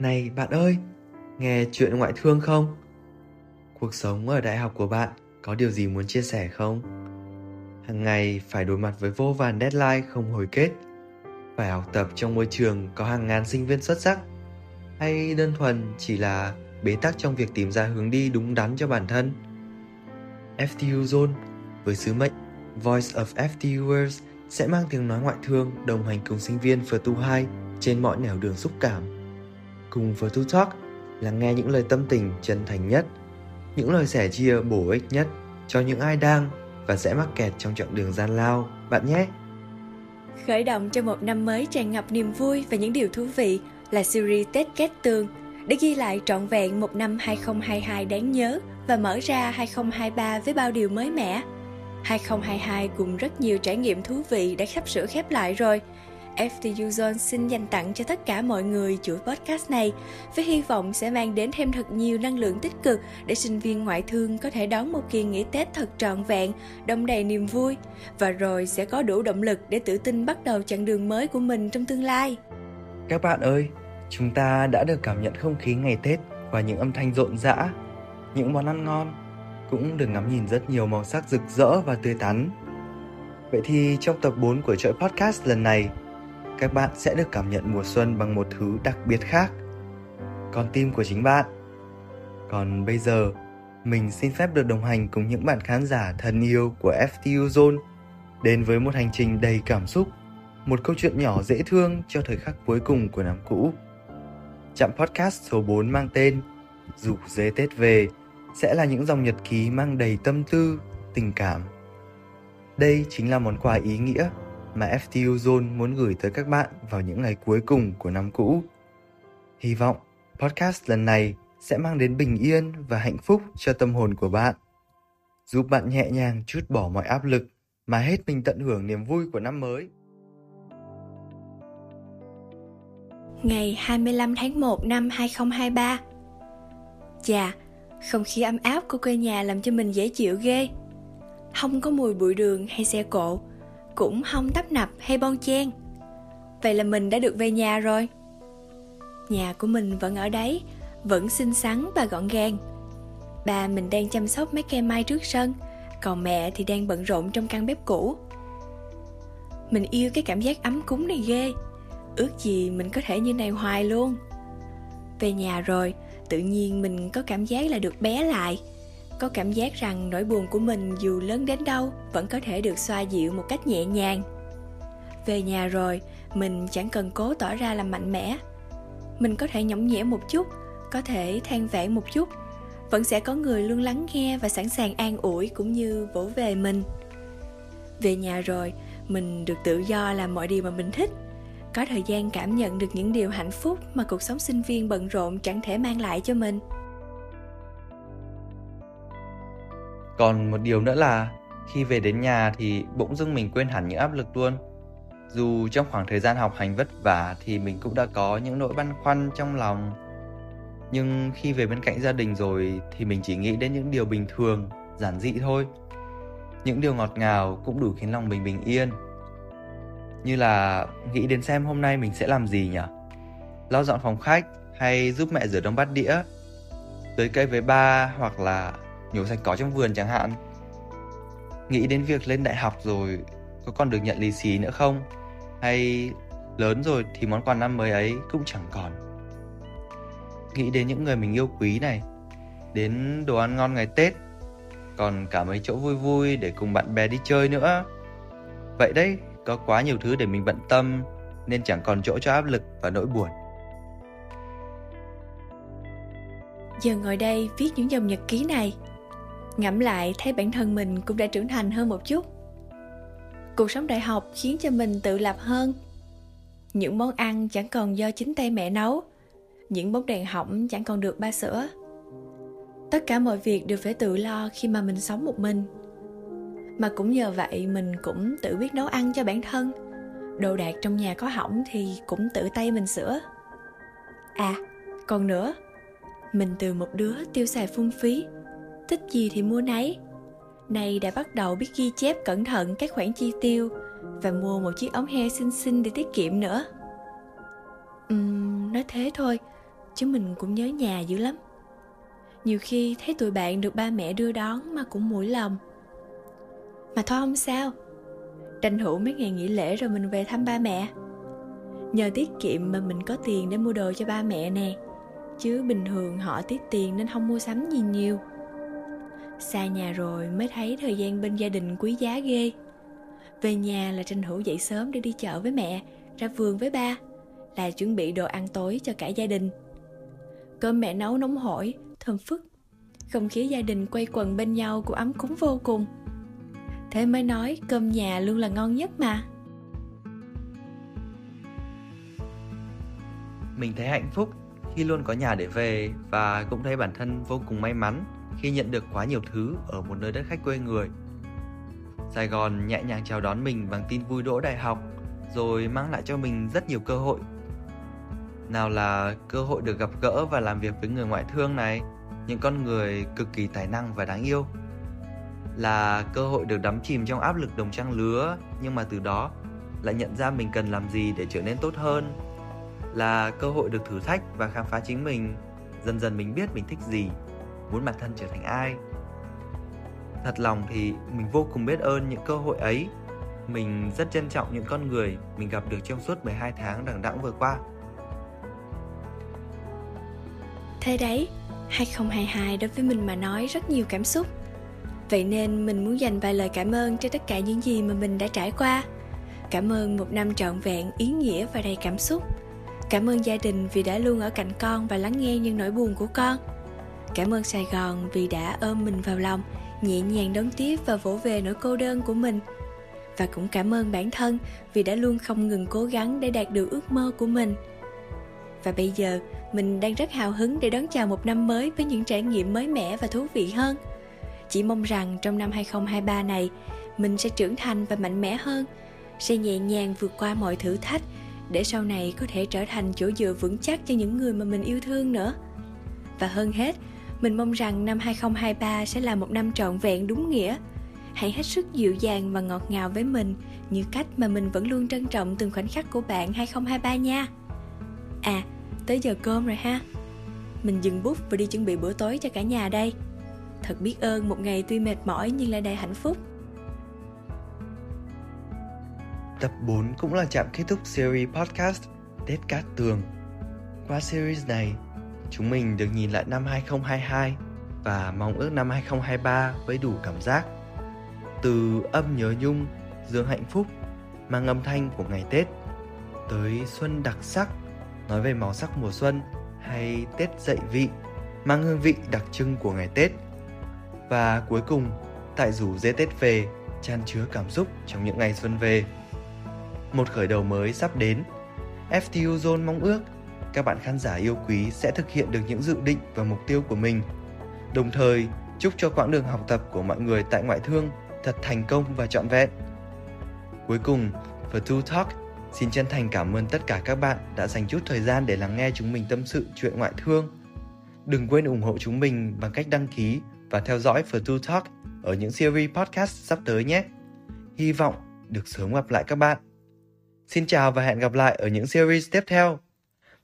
Này bạn ơi, nghe chuyện ngoại thương không? Cuộc sống ở đại học của bạn có điều gì muốn chia sẻ không? Hàng ngày phải đối mặt với vô vàn deadline không hồi kết, phải học tập trong môi trường có hàng ngàn sinh viên xuất sắc, hay đơn thuần chỉ là bế tắc trong việc tìm ra hướng đi đúng đắn cho bản thân? FTU Zone với sứ mệnh Voice of FTUers sẽ mang tiếng nói ngoại thương đồng hành cùng sinh viên FTU 2 trên mọi nẻo đường xúc cảm. Cùng với FTU Talk là nghe những lời tâm tình chân thành nhất, những lời sẻ chia bổ ích nhất cho những ai đang và sẽ mắc kẹt trong chặng đường gian lao, bạn nhé! Khởi động cho một năm mới tràn ngập niềm vui và những điều thú vị là series Tết Kết Tường để ghi lại trọn vẹn một năm 2022 đáng nhớ và mở ra 2023 với bao điều mới mẻ. 2022 cùng rất nhiều trải nghiệm thú vị đã sắp sửa khép lại rồi. FTU Zone xin dành tặng cho tất cả mọi người chuỗi podcast này với hy vọng sẽ mang đến thêm thật nhiều năng lượng tích cực để sinh viên ngoại thương có thể đón một kỳ nghỉ Tết thật trọn vẹn, đông đầy niềm vui và rồi sẽ có đủ động lực để tự tin bắt đầu chặng đường mới của mình trong tương lai. Các bạn ơi, chúng ta đã được cảm nhận không khí ngày Tết và những âm thanh rộn rã, những món ăn ngon, cũng được ngắm nhìn rất nhiều màu sắc rực rỡ và tươi tắn. Vậy thì trong tập 4 của chuỗi podcast lần này, các bạn sẽ được cảm nhận mùa xuân bằng một thứ đặc biệt khác. Con tim của chính bạn. Còn bây giờ, mình xin phép được đồng hành cùng những bạn khán giả thân yêu của FTU Zone đến với một hành trình đầy cảm xúc, một câu chuyện nhỏ dễ thương cho thời khắc cuối cùng của năm cũ. Chạm podcast số 4 mang tên Dù dế Tết về sẽ là những dòng nhật ký mang đầy tâm tư, tình cảm. Đây chính là món quà ý nghĩa mà FTU Zone muốn gửi tới các bạn vào những ngày cuối cùng của năm cũ. Hy vọng podcast lần này sẽ mang đến bình yên và hạnh phúc cho tâm hồn của bạn, giúp bạn nhẹ nhàng chút bỏ mọi áp lực mà hết mình tận hưởng niềm vui của năm mới. Ngày 25 tháng 1 năm 2023 Chà, không khí ấm áp của quê nhà làm cho mình dễ chịu ghê Không có mùi bụi đường hay xe cộ cũng không tấp nập hay bon chen. Vậy là mình đã được về nhà rồi. Nhà của mình vẫn ở đấy, Vẫn xinh xắn và gọn gàng. Bà mình đang chăm sóc mấy cây mai trước sân, Còn mẹ thì đang bận rộn trong căn bếp cũ. Mình yêu cái cảm giác ấm cúng này ghê. Ước gì mình có thể như này hoài luôn. Về nhà rồi, tự nhiên mình có cảm giác là được bé lại có cảm giác rằng nỗi buồn của mình dù lớn đến đâu vẫn có thể được xoa dịu một cách nhẹ nhàng. Về nhà rồi, mình chẳng cần cố tỏ ra làm mạnh mẽ. Mình có thể nhõng nhẽo một chút, có thể than vãn một chút. Vẫn sẽ có người luôn lắng nghe và sẵn sàng an ủi cũng như vỗ về mình. Về nhà rồi, mình được tự do làm mọi điều mà mình thích. Có thời gian cảm nhận được những điều hạnh phúc mà cuộc sống sinh viên bận rộn chẳng thể mang lại cho mình. Còn một điều nữa là, khi về đến nhà thì bỗng dưng mình quên hẳn những áp lực luôn. Dù trong khoảng thời gian học hành vất vả thì mình cũng đã có những nỗi băn khoăn trong lòng. Nhưng khi về bên cạnh gia đình rồi thì mình chỉ nghĩ đến những điều bình thường, giản dị thôi. Những điều ngọt ngào cũng đủ khiến lòng mình bình yên. Như là nghĩ đến xem hôm nay mình sẽ làm gì nhỉ? Lau dọn phòng khách hay giúp mẹ rửa đống bát đĩa? Tưới cây với ba hoặc là nhổ sạch cỏ trong vườn chẳng hạn. Nghĩ đến việc lên đại học rồi có còn được nhận lì xì nữa không? Hay lớn rồi thì món quà năm mới ấy cũng chẳng còn. Nghĩ đến những người mình yêu quý này, đến đồ ăn ngon ngày tết, còn cả mấy chỗ vui vui để cùng bạn bè đi chơi nữa. Vậy đấy, có quá nhiều thứ để mình bận tâm nên chẳng còn chỗ cho áp lực và nỗi buồn. Giờ ngồi đây viết những dòng nhật ký này ngẫm lại thấy bản thân mình cũng đã trưởng thành hơn một chút. Cuộc sống đại học khiến cho mình tự lập hơn. Những món ăn chẳng còn do chính tay mẹ nấu, những bóng đèn hỏng chẳng còn được ba sửa. Tất cả mọi việc đều phải tự lo khi mà mình sống một mình. Mà cũng nhờ vậy mình cũng tự biết nấu ăn cho bản thân. Đồ đạc trong nhà có hỏng thì cũng tự tay mình sửa. À còn nữa, mình từ một đứa tiêu xài phung phí thích gì thì mua nấy. Nay đã bắt đầu biết ghi chép cẩn thận các khoản chi tiêu và mua một chiếc ống he xinh xinh để tiết kiệm nữa. Uhm, nói thế thôi chứ mình cũng nhớ nhà dữ lắm. Nhiều khi thấy tụi bạn được ba mẹ đưa đón mà cũng mũi lòng. Mà thôi không sao tranh thủ mấy ngày nghỉ lễ rồi mình về thăm ba mẹ. Nhờ tiết kiệm mà mình có tiền để mua đồ cho ba mẹ nè chứ bình thường họ tiết tiền nên không mua sắm gì nhiều xa nhà rồi mới thấy thời gian bên gia đình quý giá ghê. Về nhà là tranh thủ dậy sớm để đi chợ với mẹ, ra vườn với ba, là chuẩn bị đồ ăn tối cho cả gia đình. Cơm mẹ nấu nóng hổi, thơm phức. Không khí gia đình quay quần bên nhau cũng ấm cúng vô cùng. Thế mới nói cơm nhà luôn là ngon nhất mà. Mình thấy hạnh phúc khi luôn có nhà để về và cũng thấy bản thân vô cùng may mắn khi nhận được quá nhiều thứ ở một nơi đất khách quê người. Sài Gòn nhẹ nhàng chào đón mình bằng tin vui đỗ đại học, rồi mang lại cho mình rất nhiều cơ hội. Nào là cơ hội được gặp gỡ và làm việc với người ngoại thương này, những con người cực kỳ tài năng và đáng yêu. Là cơ hội được đắm chìm trong áp lực đồng trang lứa, nhưng mà từ đó lại nhận ra mình cần làm gì để trở nên tốt hơn. Là cơ hội được thử thách và khám phá chính mình, dần dần mình biết mình thích gì muốn bản thân trở thành ai. Thật lòng thì mình vô cùng biết ơn những cơ hội ấy. Mình rất trân trọng những con người mình gặp được trong suốt 12 tháng đằng đẵng vừa qua. Thế đấy, 2022 đối với mình mà nói rất nhiều cảm xúc. Vậy nên mình muốn dành vài lời cảm ơn cho tất cả những gì mà mình đã trải qua. Cảm ơn một năm trọn vẹn, ý nghĩa và đầy cảm xúc. Cảm ơn gia đình vì đã luôn ở cạnh con và lắng nghe những nỗi buồn của con. Cảm ơn Sài Gòn vì đã ôm mình vào lòng, nhẹ nhàng đón tiếp và vỗ về nỗi cô đơn của mình. Và cũng cảm ơn bản thân vì đã luôn không ngừng cố gắng để đạt được ước mơ của mình. Và bây giờ, mình đang rất hào hứng để đón chào một năm mới với những trải nghiệm mới mẻ và thú vị hơn. Chỉ mong rằng trong năm 2023 này, mình sẽ trưởng thành và mạnh mẽ hơn, sẽ nhẹ nhàng vượt qua mọi thử thách để sau này có thể trở thành chỗ dựa vững chắc cho những người mà mình yêu thương nữa. Và hơn hết, mình mong rằng năm 2023 sẽ là một năm trọn vẹn đúng nghĩa. Hãy hết sức dịu dàng và ngọt ngào với mình như cách mà mình vẫn luôn trân trọng từng khoảnh khắc của bạn 2023 nha. À, tới giờ cơm rồi ha. Mình dừng bút và đi chuẩn bị bữa tối cho cả nhà đây. Thật biết ơn một ngày tuy mệt mỏi nhưng lại đầy hạnh phúc. Tập 4 cũng là chạm kết thúc series podcast Tết Cát Tường. Qua series này, Chúng mình được nhìn lại năm 2022 và mong ước năm 2023 với đủ cảm giác. Từ âm nhớ nhung, dương hạnh phúc, mang âm thanh của ngày Tết, tới xuân đặc sắc, nói về màu sắc mùa xuân hay Tết dậy vị, mang hương vị đặc trưng của ngày Tết. Và cuối cùng, tại rủ dê Tết về, chan chứa cảm xúc trong những ngày xuân về. Một khởi đầu mới sắp đến, FTU Zone mong ước các bạn khán giả yêu quý sẽ thực hiện được những dự định và mục tiêu của mình. Đồng thời, chúc cho quãng đường học tập của mọi người tại ngoại thương thật thành công và trọn vẹn. Cuối cùng, Two Talk xin chân thành cảm ơn tất cả các bạn đã dành chút thời gian để lắng nghe chúng mình tâm sự chuyện ngoại thương. Đừng quên ủng hộ chúng mình bằng cách đăng ký và theo dõi Two Talk ở những series podcast sắp tới nhé. Hy vọng được sớm gặp lại các bạn. Xin chào và hẹn gặp lại ở những series tiếp theo.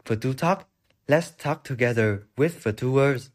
For two talk, let's talk together with the two words.